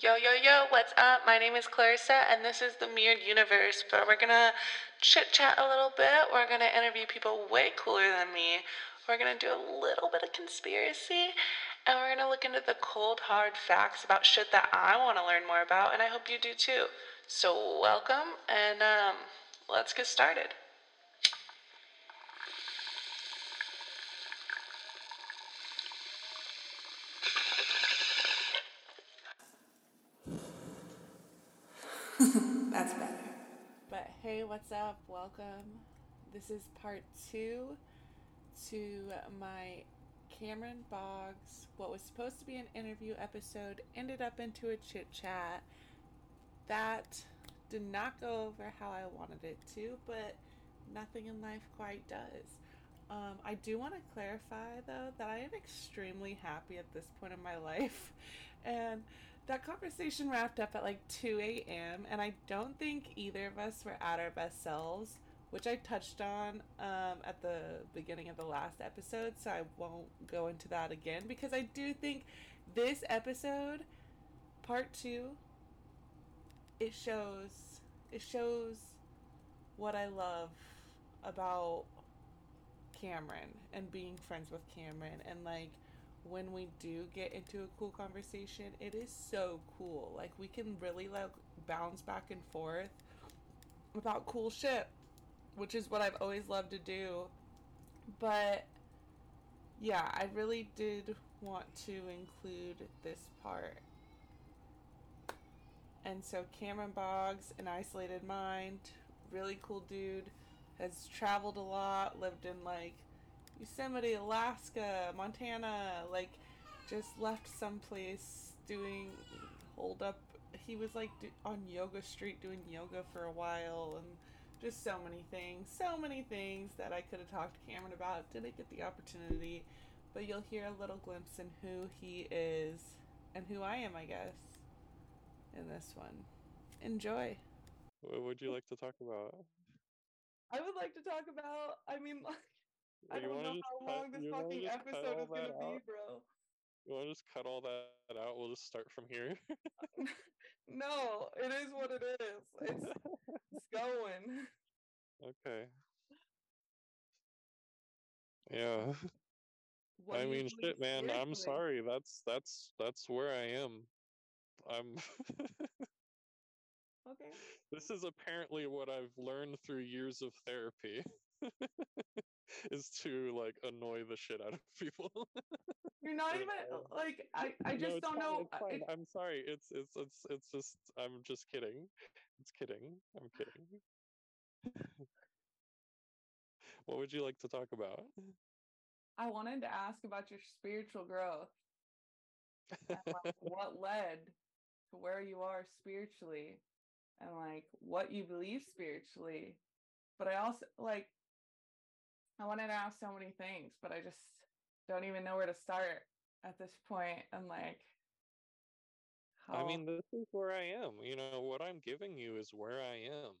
Yo, yo, yo, what's up? My name is Clarissa, and this is the Mirrored Universe. But we're gonna chit chat a little bit. We're gonna interview people way cooler than me. We're gonna do a little bit of conspiracy, and we're gonna look into the cold, hard facts about shit that I wanna learn more about, and I hope you do too. So, welcome, and um, let's get started. That's better. But hey, what's up? Welcome. This is part two to my Kameron Bogges. What was supposed to be an interview episode ended up into a chit chat. That did not go over how I wanted it to, but nothing in life quite does. Um, I do want to clarify though that I am extremely happy at this point in my life, and that conversation wrapped up at like 2 a.m. and I don't think either of us were at our best selves, which I touched on um, at the beginning of the last episode, so I won't go into that again because I do think this episode, part two, it shows it shows what I love about Kameron and being friends with Kameron and like when we do get into a cool conversation, it is so cool. Like we can really like bounce back and forth about cool shit, which is what I've always loved to do. But yeah, I really did want to include this part. And so Kameron Bogges, an isolated mind, really cool dude, has traveled a lot, lived in like Yosemite, Alaska, Montana, like just left someplace doing hold up. He was like do, on Yoga Street doing yoga for a while and just so many things, so many things that I could have talked to Kameron about. Didn't get the opportunity, but you'll hear a little glimpse in who he is and who I am, I guess, in this one. Enjoy. What would you like to talk about? I would like to talk about, I mean, like, I don't know how cut- long this fucking episode is gonna that be, bro. You want to just cut all that out? We'll just start from here. No, it is what it is. It's, it's going. okay. Yeah. What I mean, shit, man. I'm sorry. That's that's that's where I am. I'm. Okay. this is apparently what I've learned through years of therapy. is to like annoy the shit out of people. You're not even um, like I. I just it's don't fine, know. It- I'm sorry. It's it's it's it's just I'm just kidding. It's kidding. I'm kidding. what would you like to talk about? I wanted to ask about your spiritual growth. and, like, what led to where you are spiritually, and like what you believe spiritually. But I also like. I wanted to ask so many things, but I just don't even know where to start at this point. And like, I mean, this is where I am. You know, what I'm giving you is where I am.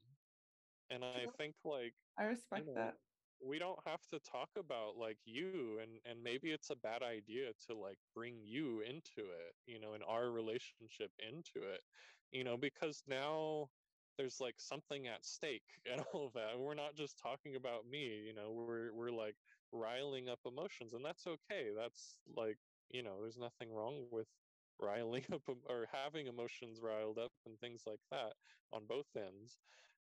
And I think like I respect know, that. we don't have to talk about like you and and maybe it's a bad idea to like bring you into it, you know, in our relationship into it. You know, because now there's like something at stake and all of that. We're not just talking about me, you know, we're we're like riling up emotions and that's okay. That's like, you know, there's nothing wrong with riling up or having emotions riled up and things like that on both ends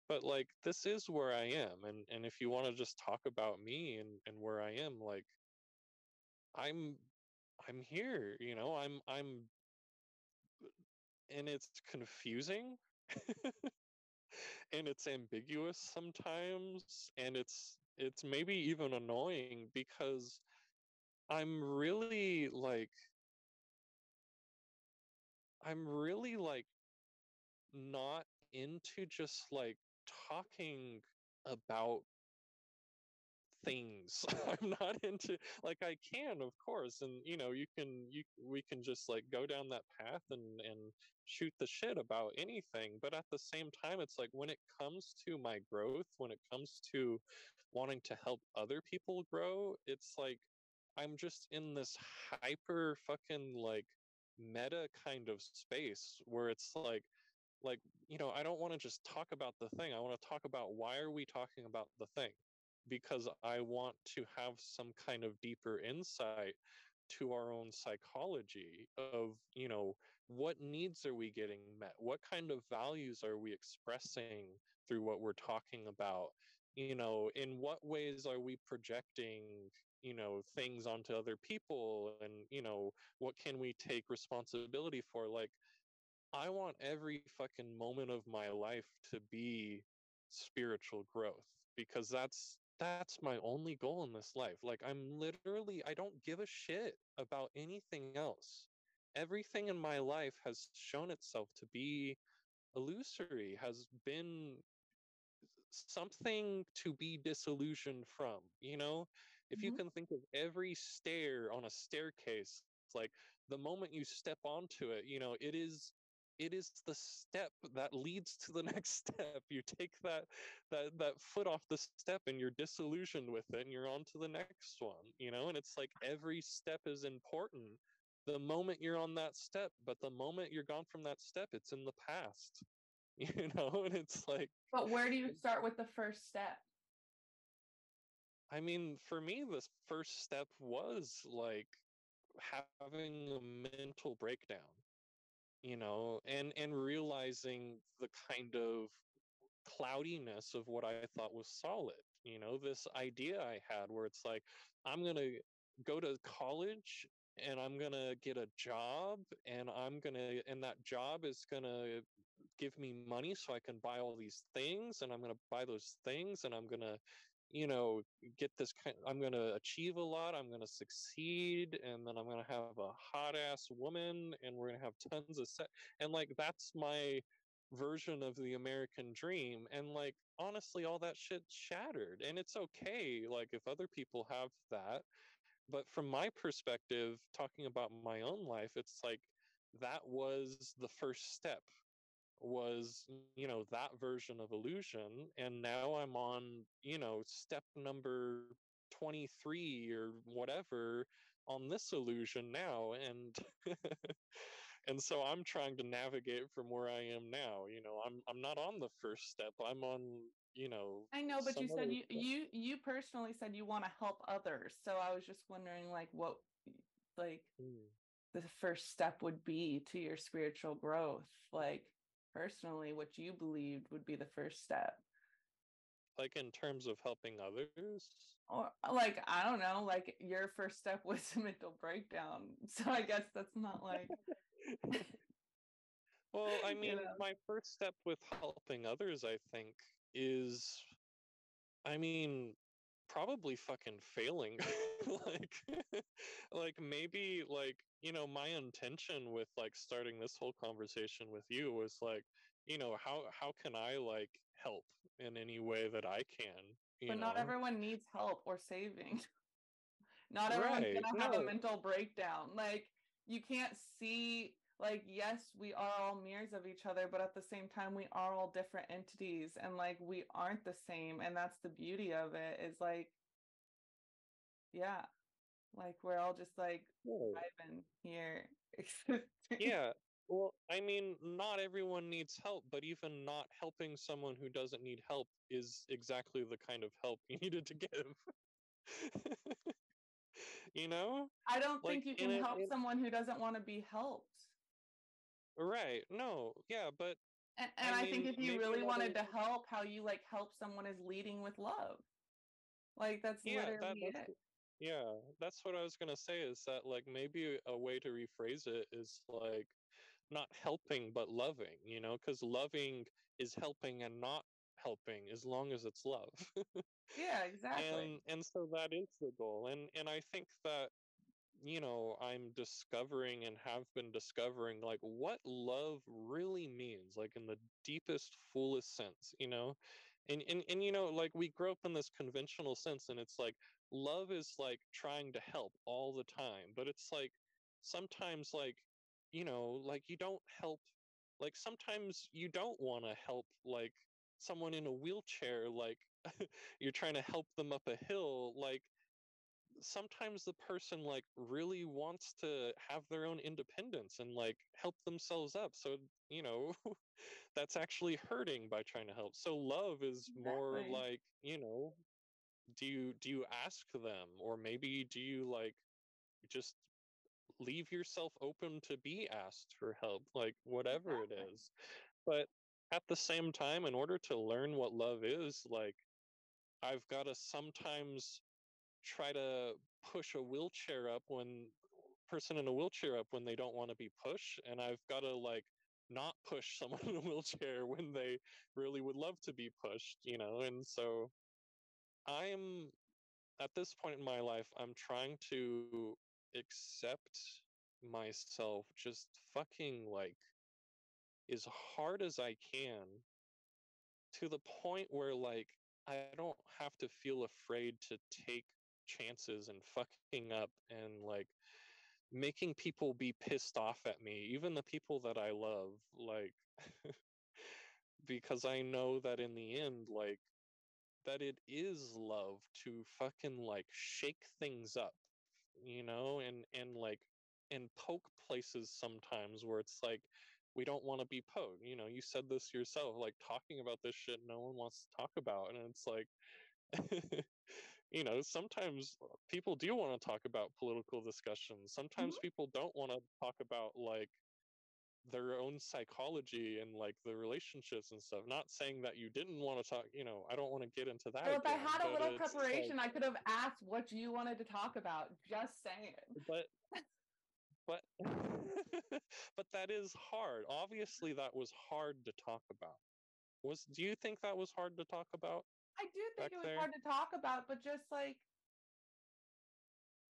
but like this is where i am and and if you want to just talk about me and and where i am like i'm i'm here you know i'm i'm uh, and it's confusing and it's ambiguous sometimes and it's it's maybe even annoying because i'm really like i'm really like not into just like talking about things. I'm not into like i can of course and you know you can you we can just like go down that path and and shoot the shit about anything but at the same time it's like when it comes to my growth when it comes to wanting to help other people grow it's like i'm just in this hyper fucking like meta kind of space where it's like like you know i don't want to just talk about the thing. I want to talk about why are we talking about the thing because i want to have some kind of deeper insight to our own psychology of you know what needs are we getting met? What kind of values are we expressing through what we're talking about? You know in what ways are we projecting you know things onto other people? And you know what can we take responsibility for? Like i want every fucking moment of my life to be spiritual growth because that's that's my only goal in this life like i'm literally i don't give a shit about anything else everything in my life has shown itself to be illusory has been something to be disillusioned from you know if you Mhm. can think of every stair on a staircase it's like the moment you step onto it you know it is it is the step that leads to the next step. You take that that that foot off the step and you're disillusioned with it and you're on to the next one you know and it's like every step is important. The moment you're on that step but the moment you're gone from that step it's in the past you know and it's like But where do you start with the first step? I mean, for me, the first step was like having a mental breakdown, you know, and and realizing the kind of cloudiness of what I thought was solid. You know, this idea I had where it's like, I'm gonna go to college and I'm gonna get a job and I'm gonna and that job is gonna give me money so I can buy all these things and I'm gonna buy those things and I'm gonna you know get this kind i'm going to achieve a lot i'm going to succeed and then i'm going to have a hot ass woman and we're going to have tons of sex and like that's my version of the american dream and like honestly all that shit shattered and it's okay like if other people have that but from my perspective talking about my own life it's like that was the first step was you know that version of illusion and now i'm on you know step number 23 or whatever on this illusion now and and so i'm trying to navigate from where i am now you know i'm i'm not on the first step i'm on you know I know, but you said you you you personally said you want to help others. So I was just wondering like what like Mm. the first step would be to your spiritual growth. Like personally what you believed would be the first step. like in terms of helping others Or like I don't know, like your first step was a mental breakdown. So I guess that's not like Well, I you mean, know. my first step with helping others, I think, is, I mean, probably fucking failing. like, like maybe, like, you know, my intention with like starting this whole conversation with you was like, you know, how how can I like help in any way that I can? You but not everyone needs help or saving. not everyone's right? gonna have a mental breakdown. Like you can't see like yes, we are all mirrors of each other, but at the same time we are all different entities and like we aren't the same. And that's the beauty of it is like yeah, like we're all just like no. vibing here. Yeah. Well, I mean, not everyone needs help, but even not helping someone who doesn't need help is exactly the kind of help you needed to give. you know? I don't Like think you can help in, someone who doesn't want to be helped. Right. No. Yeah, but And, I and I, think mean, if you really wanted to help, how you like help someone is leading with love. Like that's yeah, literally that's it. yeah, that's what I was going to say is that like maybe a way to rephrase it is like not helping but loving, you know, cuz loving is helping and not helping as long as it's love. Yeah, exactly. and and so that is the goal and and i think that you know i'm discovering and have been discovering like what love really means like in the deepest fullest sense you know? And and, and you know like we grow up in this conventional sense and it's like love is like trying to help all the time but it's like sometimes like you know like you don't help like sometimes you don't want to help like someone in a wheelchair like you're trying to help them up a hill like sometimes the person like really wants to have their own independence and like help themselves up so you know that's actually hurting by trying to help. So love is more like you know do you do you ask them or maybe do you like just leave yourself open to be asked for help like whatever it Exactly. is. But at the same time in order to learn what love is like i've got to sometimes try to push a wheelchair up when person in a wheelchair up when they don't want to be pushed and i've got to like not push someone in a wheelchair when they really would love to be pushed you know and so i'm at this point in my life i'm trying to accept myself just fucking like as hard as i can to the point where like i don't have to feel afraid to take chances and fucking up and like making people be pissed off at me even the people that i love like because i know that in the end like that it is love to fucking like shake things up you know and and like and poke places sometimes where it's like we don't want to be poked you know you said this yourself like talking about this shit no one wants to talk about and it's like you know sometimes people do want to talk about political discussions sometimes Mhm. people don't want to talk about like their own psychology and like the relationships and stuff not saying that you didn't want to talk you know i don't want to get into that So if I had a little preparation, like- I could have asked what you wanted to talk about. Just saying. but but but that is hard obviously that was hard to talk about was do you think that was hard to talk about I do think it was there? hard to talk about, but just like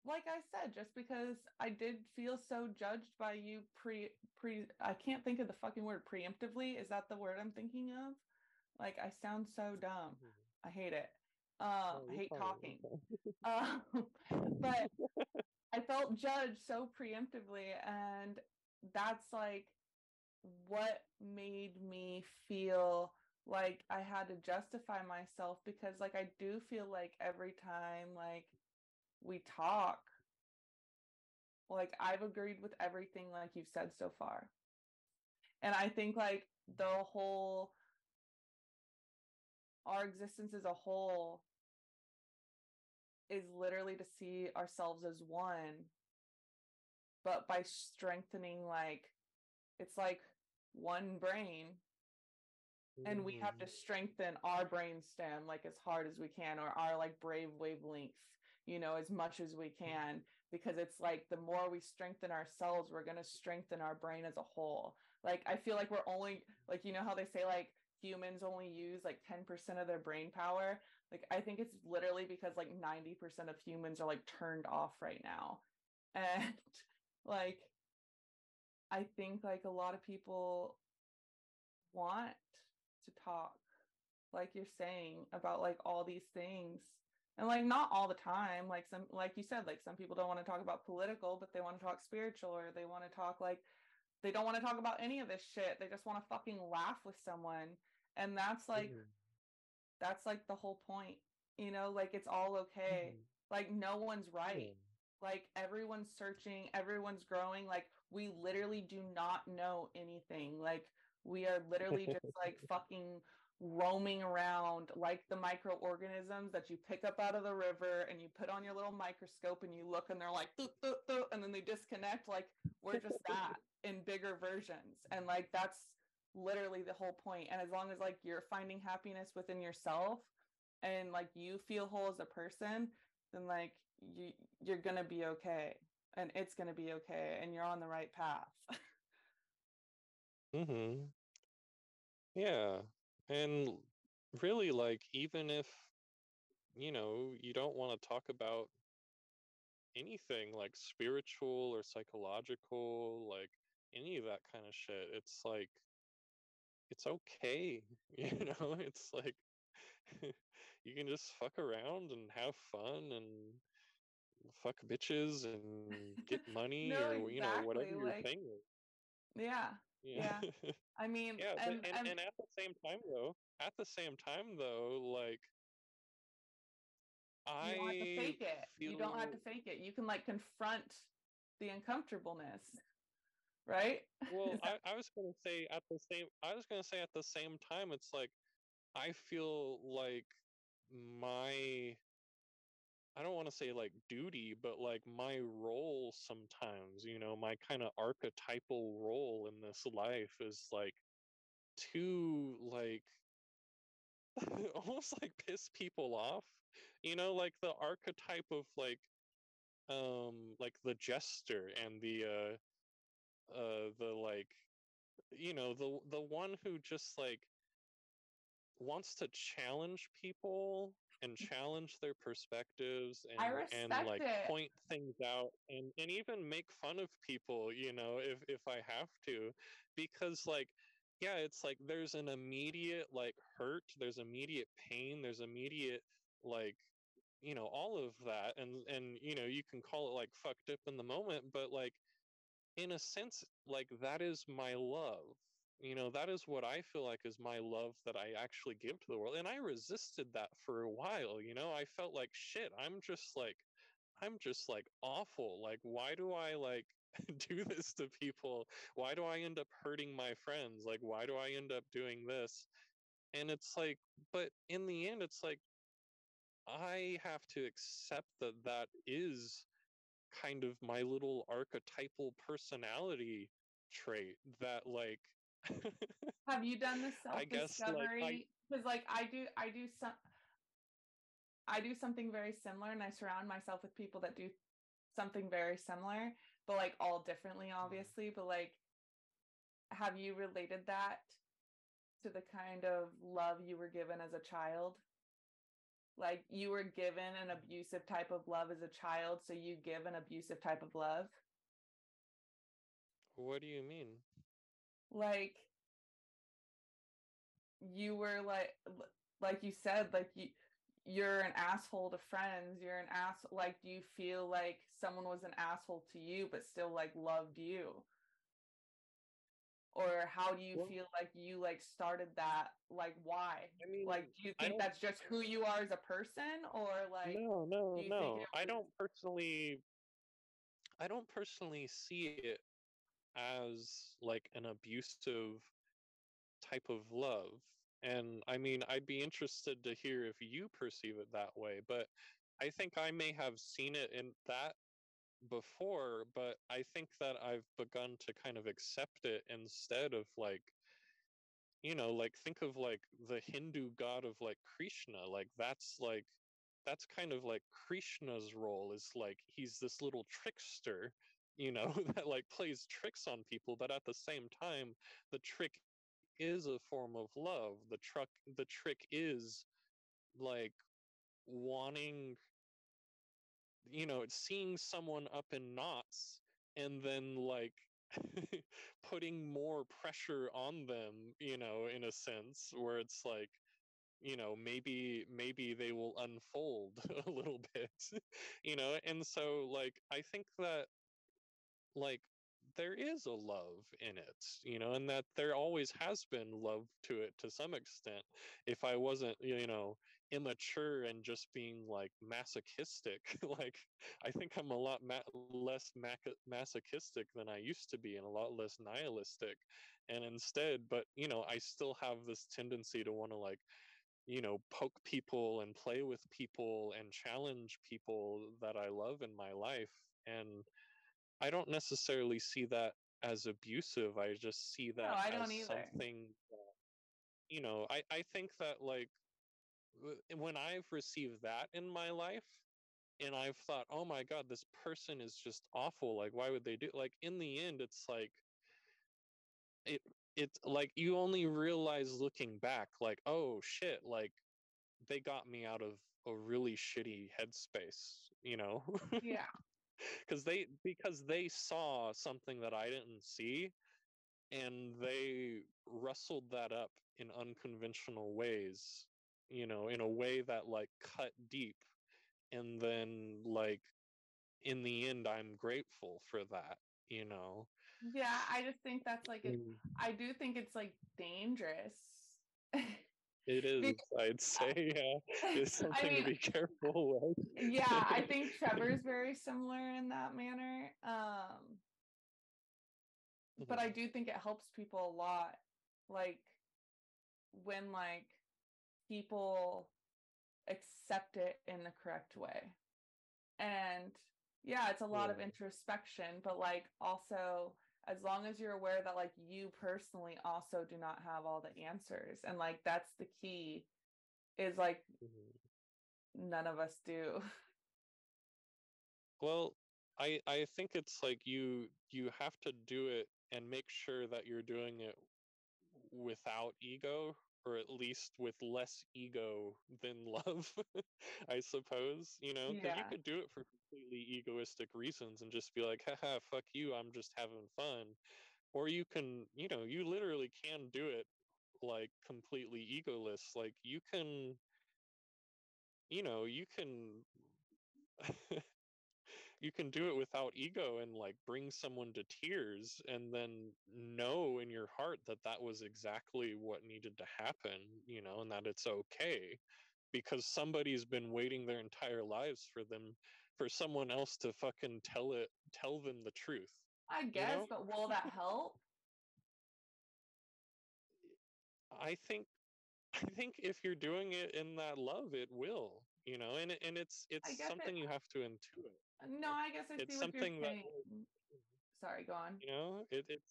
like I said, just because I did feel so judged by you pre pre I can't think of the fucking word preemptively. Is that the word I'm thinking of? Like I sound so dumb. I hate it. Um, I hate talking. Um, but I felt judged so preemptively, and that's like what made me feel like I had to justify myself because, like, I do feel like every time, like, we talk, like, I've agreed with everything, like, you've said so far. And I think, like, the whole, our existence as a whole is literally to see ourselves as one but by strengthening like it's like one brain and we have to Mhm. strengthen our brain stem like as hard as we can or our like brave wavelength you know as much as we can because it's like the more we strengthen ourselves we're going to strengthen our brain as a whole. Like i feel like we're only like you know how they say like humans only use like 10% of their brain power? Like i think it's literally because like 90% of humans are like turned off right now. And like i think like a lot of people want to talk like you're saying about like all these things. And like not all the time like some like you said like some people don't want to talk about political but they want to talk spiritual or they want to talk like they don't want to talk about any of this shit. They just want to fucking laugh with someone. And that's like Mhm. that's like the whole point you know like it's all okay. Mhm. like no one's right. Yeah. like everyone's searching everyone's growing. Like we literally do not know anything. Like we are literally just like fucking roaming around like the microorganisms that you pick up out of the river and you put on your little microscope and you look and they're like and then they disconnect. Like we're just that in bigger versions. And like that's literally the whole point. And as long as like you're finding happiness within yourself and like you feel whole as a person then like you you're gonna be okay. And it's gonna be okay. And you're on the right path Mm-hmm. Yeah. And really, like, even if, you know, you don't want to talk about anything like spiritual or psychological, like any of that kind of shit, it's like, it's okay. You know, it's like, you can just fuck around and have fun and fuck bitches and get money No, or, you know, whatever exactly, your like- thing is. yeah Yeah. i mean yeah and, and, and, at the same time though at the same time though like I you don't have to fake it. You don't have to fake it. You can like confront the uncomfortableness, right? well that- I, I was gonna say at the same i was gonna say at the same time it's like i feel like my i don't want to say like duty but like my role sometimes you know my kind of archetypal role in this life is like to like almost like piss people off you know like the archetype of like um like the jester and the uh uh the like you know the the one who just like wants to challenge people and challenge their perspectives and and like it. point things out and and even make fun of people you know if if I have to because like yeah it's like there's an immediate like hurt there's immediate pain there's immediate like you know all of that and and you know you can call it like fucked up in the moment but like in a sense like that is my love you know that is what i feel like is my love that i actually give to the world and i resisted that for a while you know i felt like shit i'm just like i'm just like awful like why do i like do this to people? Why do i end up hurting my friends? Like why do i end up doing this? And it's like but in the end it's like i have to accept that that is kind of my little archetypal personality trait that like Have you done this I guess, like, I- self-discovery? Because like I do, I do some, I do something very similar, and I surround myself with people that do something very similar, but like all differently, Mm-hmm. obviously. But like, have you related that to the kind of love you were given as a child? Like you were given an abusive type of love as a child, so you give an abusive type of love. what do you mean like you were like like you said like you you're an asshole to friends you're an ass like do you feel like someone was an asshole to you but still like loved you? Or how do you Well- feel like you like started that like why? I mean like do you think that's just who you are as a person or like no no do you think no. I don't personally i don't personally see it as like an abusive type of love and i mean i'd be interested to hear if you perceive it that way but i think i may have seen it in that before but i think that i've begun to kind of accept it instead of like you know like think of like the hindu god of like krishna like that's like that's kind of like krishna's role is like he's this little trickster you know that like plays tricks on people but at the same time the trick is a form of love. The truck the trick is like wanting you know seeing someone up in knots and then like putting more pressure on them you know in a sense where it's like you know maybe maybe they will unfold a little bit you know? And so like i think that like there is a love in it you know and that there always has been love to it to some extent. If i wasn't you know immature and just being like masochistic like i think i'm a lot ma- less masochistic than i used to be and a lot less nihilistic. And instead but you know i still have this tendency to want to like you know poke people and play with people and challenge people that i love in my life. And i don't necessarily see that as abusive i just see that I don't as either. something you know i i think that like when i've received that in my life and i've thought oh my god this person is just awful like why would they do like in the end it's like it it's like you only realize looking back like oh shit like they got me out of a really shitty headspace you know yeah because they because they saw something that i didn't see and they wrestled that up in unconventional ways you know in a way that like cut deep and then like in the end i'm grateful for that you know yeah i just think that's like Mm. I do think it's like dangerous It is, Because- I'd say, yeah. It's I something mean, to be careful with. yeah, I think Trevor's very similar in that manner. Um, but I Mhm. do think it helps people a lot. Like when like people accept it in the correct way. And yeah, it's a lot of introspection, but like also as long as you're aware that like you personally also do not have all the answers and like that's the key is like Mhm. none of us do. Well, I I think it's like you you have to do it and make sure that you're doing it without ego or at least with less ego than love, I suppose, you know, because you could do it for completely egoistic reasons and just be like, haha, fuck you, I'm just having fun. Or you can, you know, you literally can do it like completely egoless. Like you can, you know, you can you can do it without ego and like bring someone to tears and then know in your heart that that was exactly what needed to happen you know and that it's okay because somebody's been waiting their entire lives for them for someone else to fucking tell it tell them the truth I guess, know? but will that help? i think i think if you're doing it in that love it will you know and and it's it's guess it- something you have to intuit No, I guess I It's see what you're something that saying. Mm-hmm. Sorry, go on. you know it, it's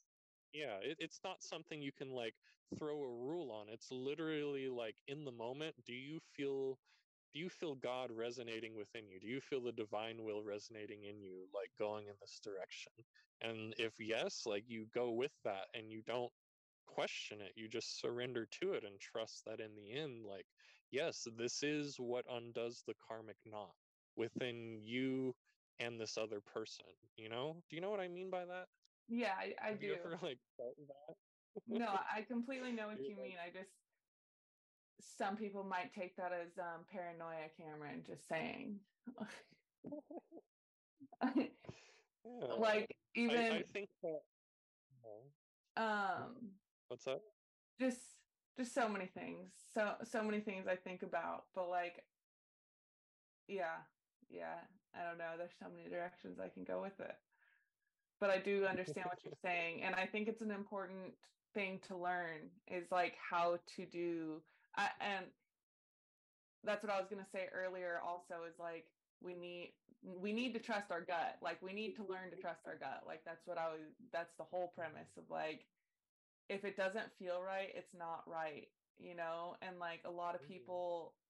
yeah it, it's not something you can like throw a rule on it's literally like in the moment do you feel do you feel god resonating within you do you feel the divine will resonating in you like going in this direction and if yes like you go with that and you don't question it you just surrender to it and trust that in the end like yes this is what undoes the karmic knot within you and this other person you know do you know what i mean by that Yeah, I, I do. ever like no, I completely know what you mean. I just some people might take that as um paranoia, Kameron. Just saying. Yeah. like even I, I think that. Um What's that? just just so many things so so many things i think about but like yeah yeah don't know. There's so many directions i can go with it. But i do understand what you're saying. And i think it's an important thing to learn is like how to do I, and that's what i was going to say earlier also is like we need we need to trust our gut. Like we need to learn to trust our gut. Like that's what i was that's the whole premise of like if it doesn't feel right it's not right you know? And like a lot of Mhm. people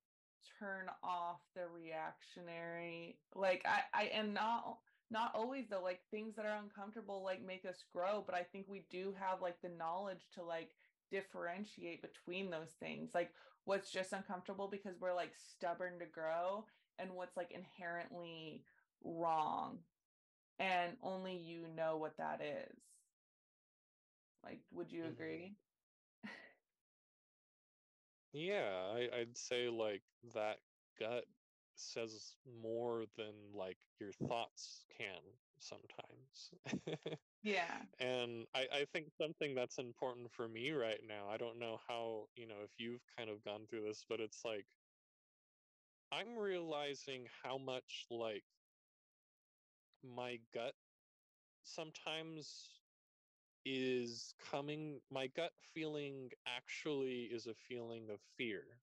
turn off the reactionary like i i and not not always though like things that are uncomfortable like make us grow but i think we do have like the knowledge to like differentiate between those things like what's just uncomfortable because we're like stubborn to grow and what's like inherently wrong. And only you know what that is. Like would you Mhm. agree Yeah, I, I'd say like that gut says more than like your thoughts can sometimes. yeah and I, I think something that's important for me right now, I don't know how, you know, if you've kind of gone through this, but it's like I'm realizing how much like my gut sometimes is coming my gut feeling actually is a feeling of fear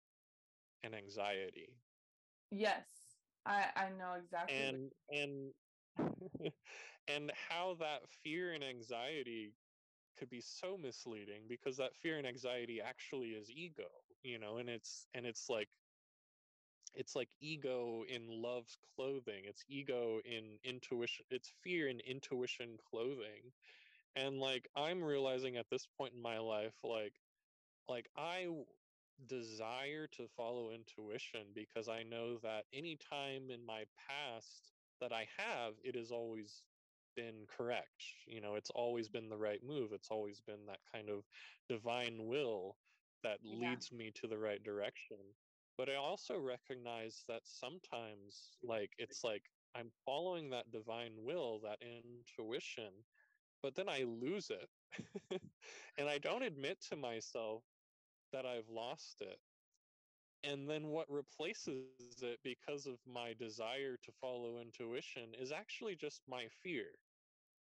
and anxiety. Yes i i know exactly and and and how that fear and anxiety could be so misleading because that fear and anxiety actually is ego you know and it's and it's like it's like ego in love's clothing. It's ego in intuition it's fear in intuition clothing and like i'm realizing at this point in my life like like i desire to follow intuition because i know that any time in my past that i have it has always been correct you know it's always been the right move it's always been that kind of divine will that Yeah. leads me to the right direction but i also recognize that sometimes like it's like i'm following that divine will that intuition but then I lose it. and I don't admit to myself that I've lost it. and then what replaces it because of my desire to follow intuition is actually just my fear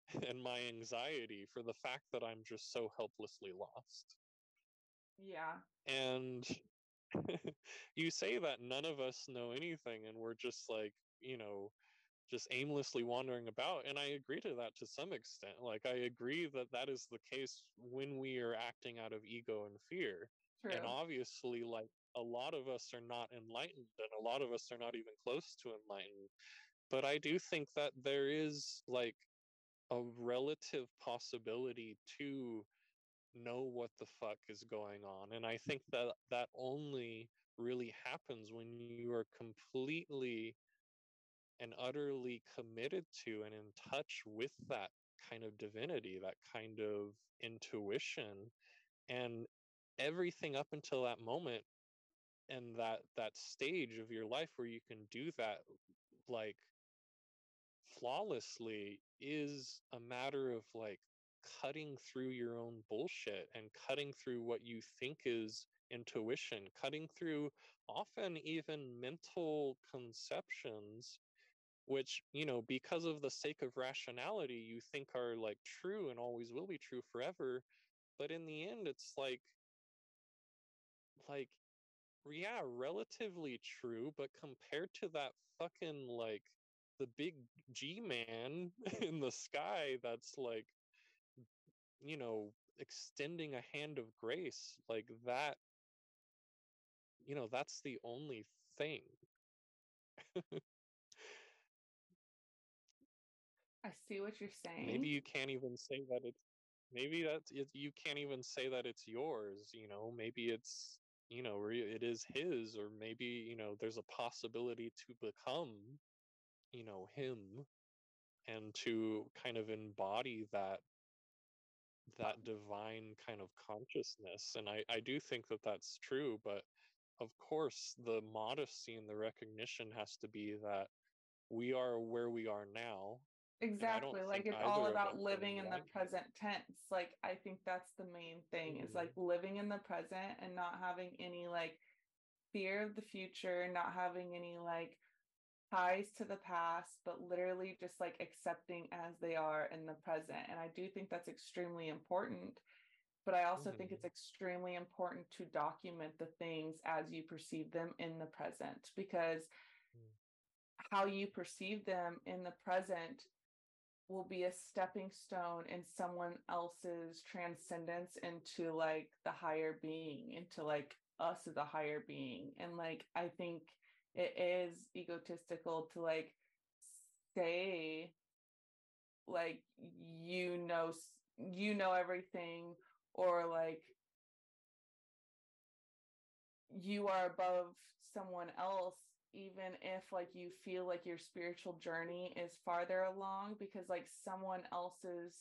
and my anxiety for the fact that I'm just so helplessly lost. Yeah. And you say that none of us know anything and we're just like, you know, just aimlessly wandering about. And I agree to that to some extent. Like, I agree that that is the case when we are acting out of ego and fear. True. And obviously, like, a lot of us are not enlightened and a lot of us are not even close to enlightened. But I do think that there is like a relative possibility to know what the fuck is going on. And I think that that only really happens when you are completely and utterly committed to and in touch with that kind of divinity, that kind of intuition. And everything up until that moment and that that stage of your life where you can do that like flawlessly is a matter of like cutting through your own bullshit and cutting through what you think is intuition cutting through often even mental conceptions which you know because of the sake of rationality you think are like true and always will be true forever but in the end it's like like yeah, relatively true, but compared to that fucking like the big G man in the sky that's like you know extending a hand of grace like that you know that's the only thing I see what you're saying. maybe you can't even say that it's maybe that's it, you can't even say that it's yours you know maybe it's you know it is his or maybe you know there's a possibility to become you know him and to kind of embody that that divine kind of consciousness and i i do think that that's true but of course the modesty and the recognition has to be that we are where we are now exactly like it's all about living in the present tense like i think that's the main thing mm-hmm. is like living in the present and not having any like fear of the future not having any like ties to the past but literally just like accepting as they are in the present and i do think that's extremely important but i also mm-hmm. think it's extremely important to document the things as you perceive them in the present because mm. how you perceive them in the present will be a stepping stone in someone else's transcendence into like the higher being into like us as a higher being. And like i think it is egotistical to like say like you know you know everything or like you are above someone else even if like you feel like your spiritual journey is farther along because like someone else's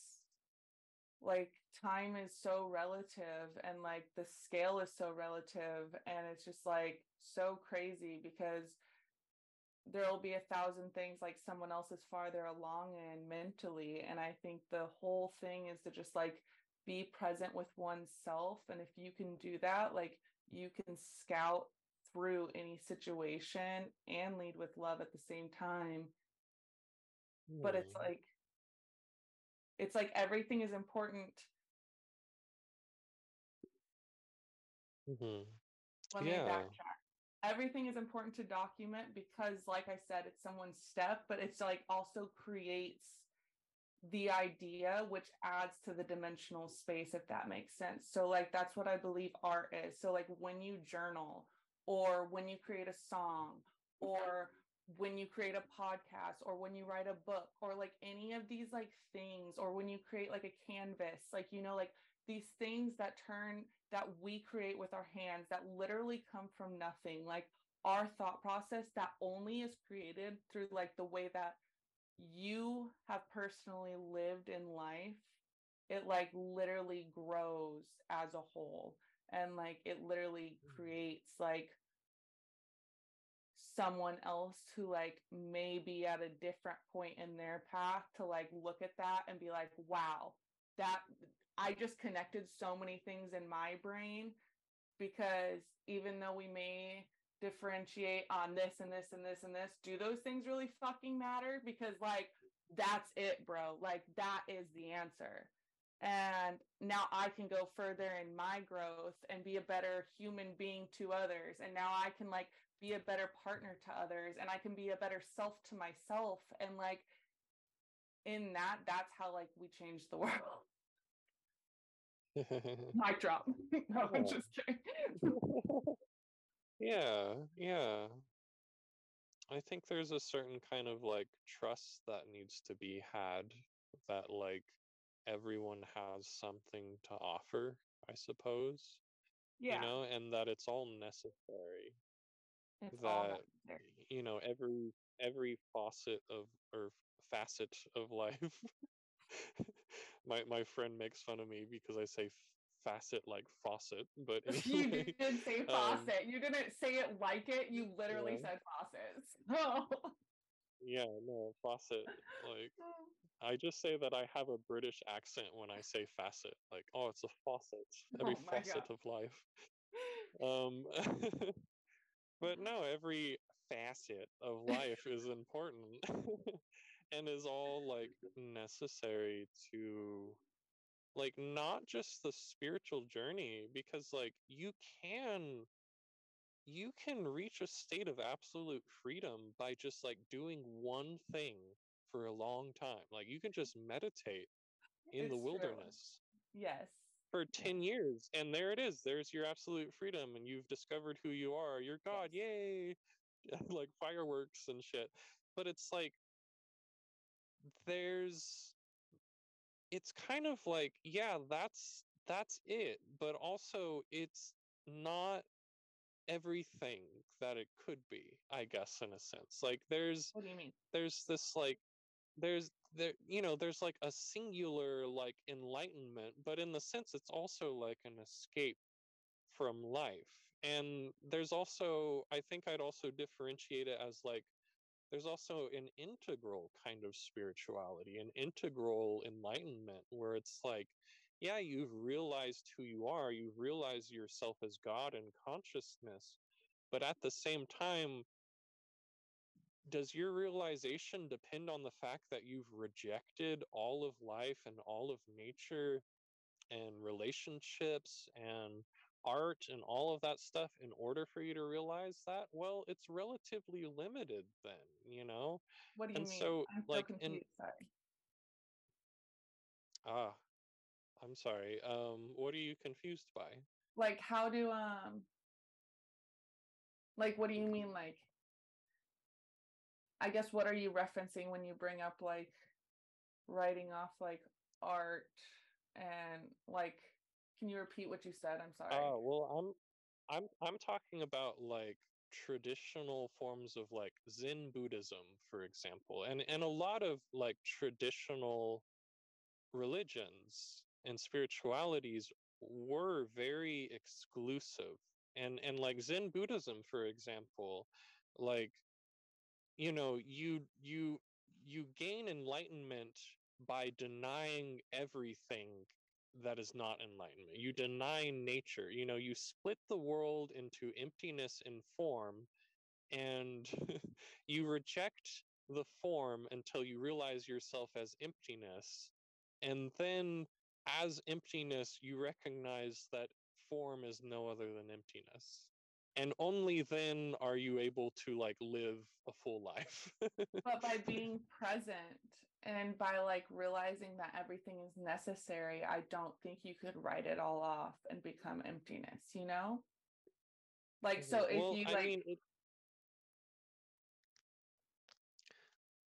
like time is so relative and like the scale is so relative and it's just like so crazy because there'll be a thousand things like someone else is farther along in mentally. And i think the whole thing is to just like be present with oneself. And if you can do that like you can scout through any situation and lead with love at the same time mm. but it's like it's like everything is important mm-hmm. let yeah. me backtrack everything is important to document because like i said it's someone's step but it's like also creates the idea which adds to the dimensional space if that makes sense so like that's what i believe art is so like when you journal or when you create a song or when you create a podcast or when you write a book or like any of these like things or when you create like a canvas like you know like these things that turn that we create with our hands that literally come from nothing like our thought process that only is created through like the way that you have personally lived in life it like literally grows as a whole and like it literally mm. creates like someone else who like may be at a different point in their path to like look at that and be like wow that i just connected so many things in my brain because even though we may differentiate on this and this and this and this do those things really fucking matter? Because like that's it bro. Like that is the answer and now i can go further in my growth and be a better human being to others. And now i can like be a better partner to others and i can be a better self to myself. And like in that that's how like we change the world. Mic drop. No i'm just kidding. Yeah, yeah. I think there's a certain kind of like trust that needs to be had that like everyone has something to offer, I suppose. yeah You know, and that it's all necessary. it's all that necessary. you know every every faucet of or facet of life my my friend makes fun of me because i say facet like faucet but you anyway, did say um, faucet. you didn't say it like it. You literally Yeah. said faucets. Oh. yeah no faucet like i just say that i have a british accent when i say facet like oh it's a faucet. Every Oh facet God. of life. Um but no every facet of life is important and is all like necessary to like not just the spiritual journey because like you can you can reach a state of absolute freedom by just like doing one thing for a long time like you can just meditate in It's the true. wilderness Yes. for 10 years and there it is there's your absolute freedom and you've discovered who you are you're god Yes. yay like fireworks and shit but it's like there's it's kind of like yeah that's that's it but also it's not everything that it could be i guess in a sense like there's What do you mean? there's this like there's there you know there's like a singular like enlightenment but in the sense it's also like an escape from life. And there's also i think i'd also differentiate it as like there's also an integral kind of spirituality an integral enlightenment where it's like yeah you've realized who you are you've realized yourself as god and consciousness but at the same time does your realization depend on the fact that you've rejected all of life and all of nature and relationships and art and all of that stuff in order for you to realize that well it's relatively limited then you know What do you and mean? so, I'm so like, in- confused. Sorry. ah i'm sorry um what are you confused by Like, how do um, like, what do you mean? Like, I guess what are you referencing when you bring up like writing off like art and like? Can you repeat what you said? I'm sorry. Oh well, I'm I'm I'm talking about like traditional forms of like Zen Buddhism, for example, and and a lot of like traditional religions and spiritualities were very exclusive, and and like Zen Buddhism, for example, like you know you you you gain enlightenment by denying everything that is not enlightenment. You deny nature. You know, you split the world into emptiness and form, and you reject the form until you realize yourself as emptiness. And then, as emptiness, you recognize that form is no other than emptiness. And only then are you able to like live a full life. but by being present and by like realizing that everything is necessary, I don't think you could write it all off and become emptiness, you know? Like, so Mhm. if Well, you I like, mean, it,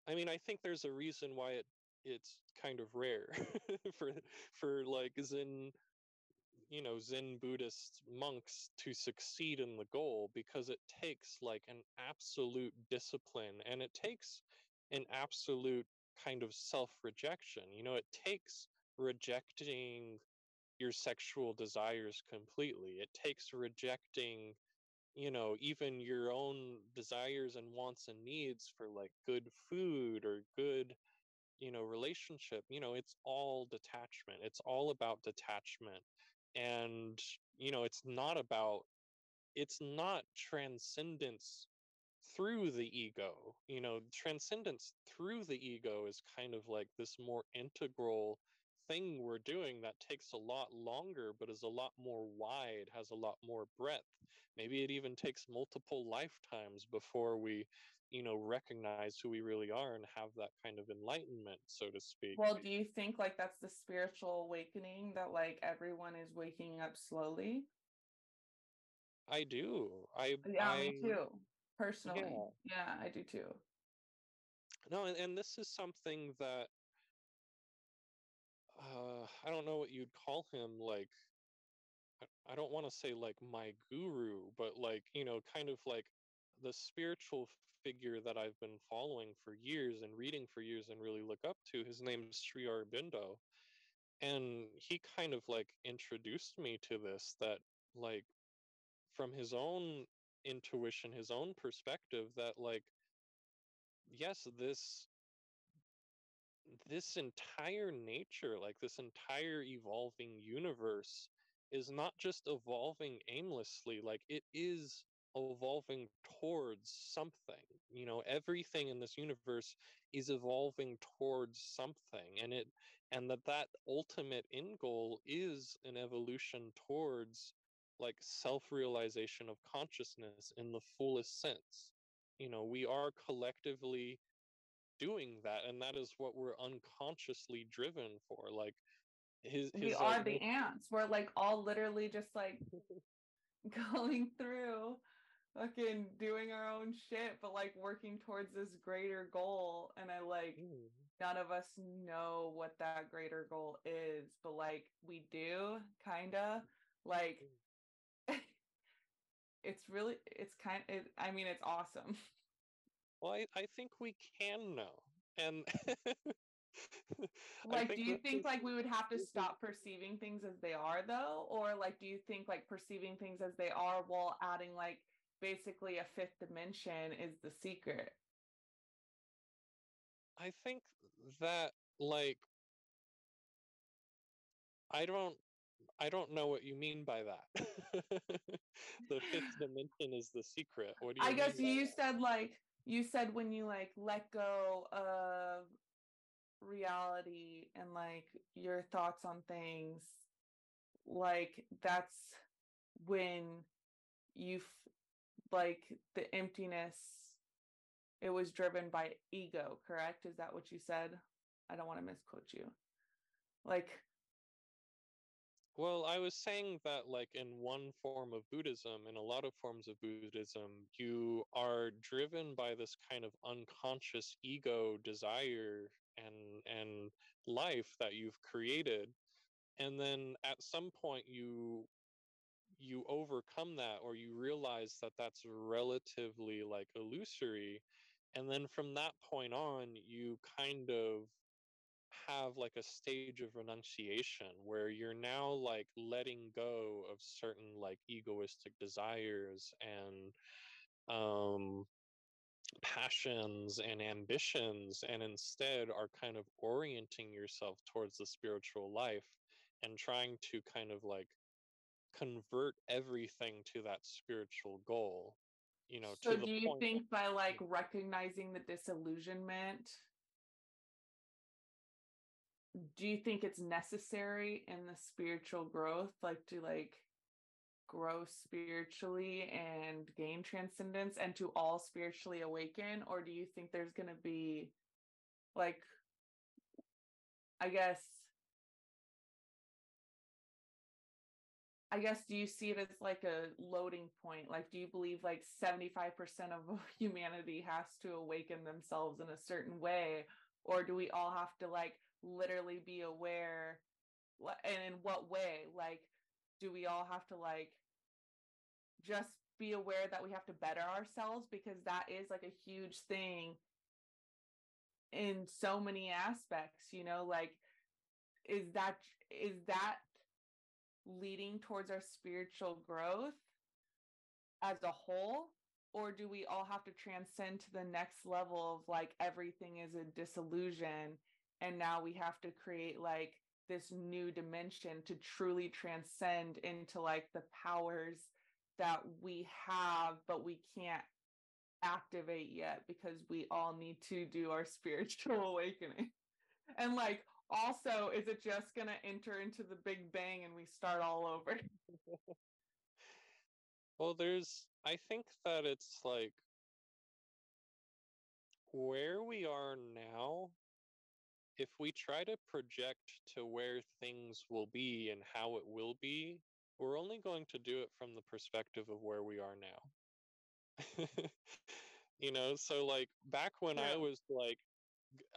I mean, I think there's a reason why it it's kind of rare for for like Zen, you know, Zen Buddhist monks to succeed in the goal because it takes like an absolute discipline and it takes an absolute kind of self-rejection. You know, it takes rejecting your sexual desires completely. It takes rejecting you know even your own desires and wants and needs for like good food or good you know relationship you know it's all detachment it's all about detachment and you know it's not about it's not transcendence through the ego you know transcendence through the ego is kind of like this more integral thing we're doing that takes a lot longer but is a lot more wide has a lot more breadth. Maybe it even takes multiple lifetimes before we you know recognize who we really are and have that kind of enlightenment so to speak well do you think like that's the spiritual awakening that like everyone is waking up slowly? I do. I yeah I, me too personally. Yeah. yeah i do too. No and, and this is something that uh i don't know what you'd call him like I- i don't want to say like my guru but like you know kind of like the spiritual figure that i've been following for years and reading for years and really look up to his name's sri aurobindo. And he kind of like introduced me to this that like from his own intuition his own perspective that like yes this this entire nature like this entire evolving universe is not just evolving aimlessly like it is evolving towards something you know everything in this universe is evolving towards something and it and that that ultimate end goal is an evolution towards like self-realization of consciousness in the fullest sense. You know we are collectively doing that and that is what we're unconsciously driven for like his, his we are the ants. We're like all literally just like going through fucking doing our own shit but like working towards this greater goal and i like Mm. none of us know what that greater goal is but like we do kind of like it's really it's kind it, i mean it's awesome. Well I, I think we can know and like do you think like we would have to stop perceiving things as they are though? Or like do you think like perceiving things as they are while adding like basically a fifth dimension is the secret I think that like I don't I don't know what you mean by that. the fifth dimension is the secret. What do you i guess you that? said like you said when you like let go of reality and like your thoughts on things like that's when you like the emptiness it was driven by ego correct? Is that what you said? I don't want to misquote you. Like Well, I was saying that, like, in one form of Buddhism, in a lot of forms of Buddhism, you are driven by this kind of unconscious ego desire and and life that you've created, and then at some point you you overcome that or you realize that that's relatively like illusory and then from that point on you kind of have like a stage of renunciation where you're now like letting go of certain like egoistic desires and um passions and ambitions and instead are kind of orienting yourself towards the spiritual life and trying to kind of like convert everything to that spiritual goal you know so to the do you point think by like mm. recognizing the disillusionment do you think it's necessary in the spiritual growth like to like grow spiritually and gain transcendence and to all spiritually awaken? Or do you think there's going to be like i guess I guess do you see it as like a loading point? Like, do you believe like 75% of humanity has to awaken themselves in a certain way? Or do we all have to like literally be aware? And in what way? Like, do we all have to like just be aware that we have to better ourselves? Because that is like a huge thing in so many aspects, you know, like, is that is that leading towards our spiritual growth as a whole or do we all have to transcend to the next level of like everything is a disillusion and now we have to create like this new dimension to truly transcend into like the powers that we have, but we can't activate yet because we all need to do our spiritual awakening. And like, also, is it just going to enter into the big bang and we start all over? well, there's, I think that it's like where we are now if we try to project to where things will be and how it will be, we're only going to do it from the perspective of where we are now. you know, so like back when yeah. I was like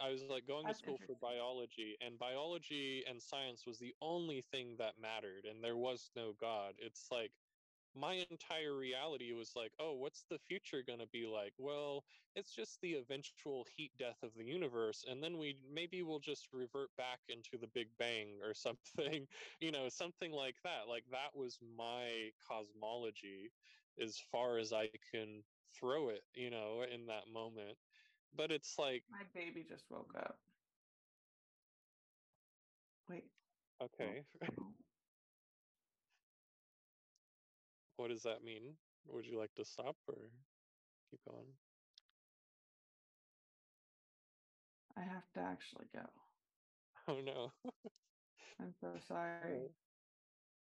I was like going That's to school for biology, and biology and science was the only thing that mattered, and there was no God. It's like my entire reality was like, oh, what's the future going to be like? Well, it's just the eventual heat death of the universe. And then we maybe we'll just revert back into the Big Bang or something, you know, something like that. Like that was my cosmology as far as I can throw it, you know, in that moment. But it's like. My baby just woke up. Wait. Okay. Oh. What does that mean? Would you like to stop or keep going? I have to actually go. Oh no. I'm so sorry.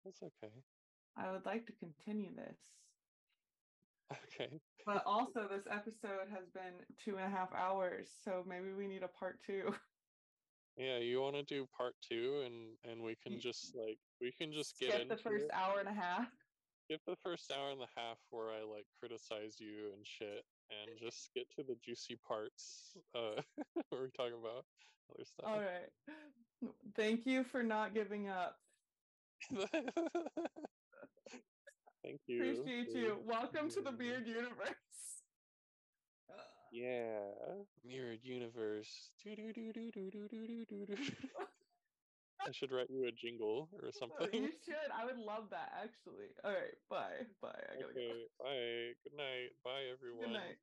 That's okay. I would like to continue this. Okay. But also, this episode has been two and a half hours, so maybe we need a part two. Yeah, you want to do part two, and and we can just like we can just get Skip the first it. hour and a half skip the first hour and a half where I like criticize you and shit, and just get to the juicy parts uh, where we talk about other stuff. All right. Thank you for not giving up. Thank you. Appreciate you. Welcome to the Beard Universe. Yeah, Mirrored Universe. I should write you a jingle or something. You should. I would love that actually. All right. Bye. Bye. I gotta okay, go. Bye. Good night. Bye everyone. Good night.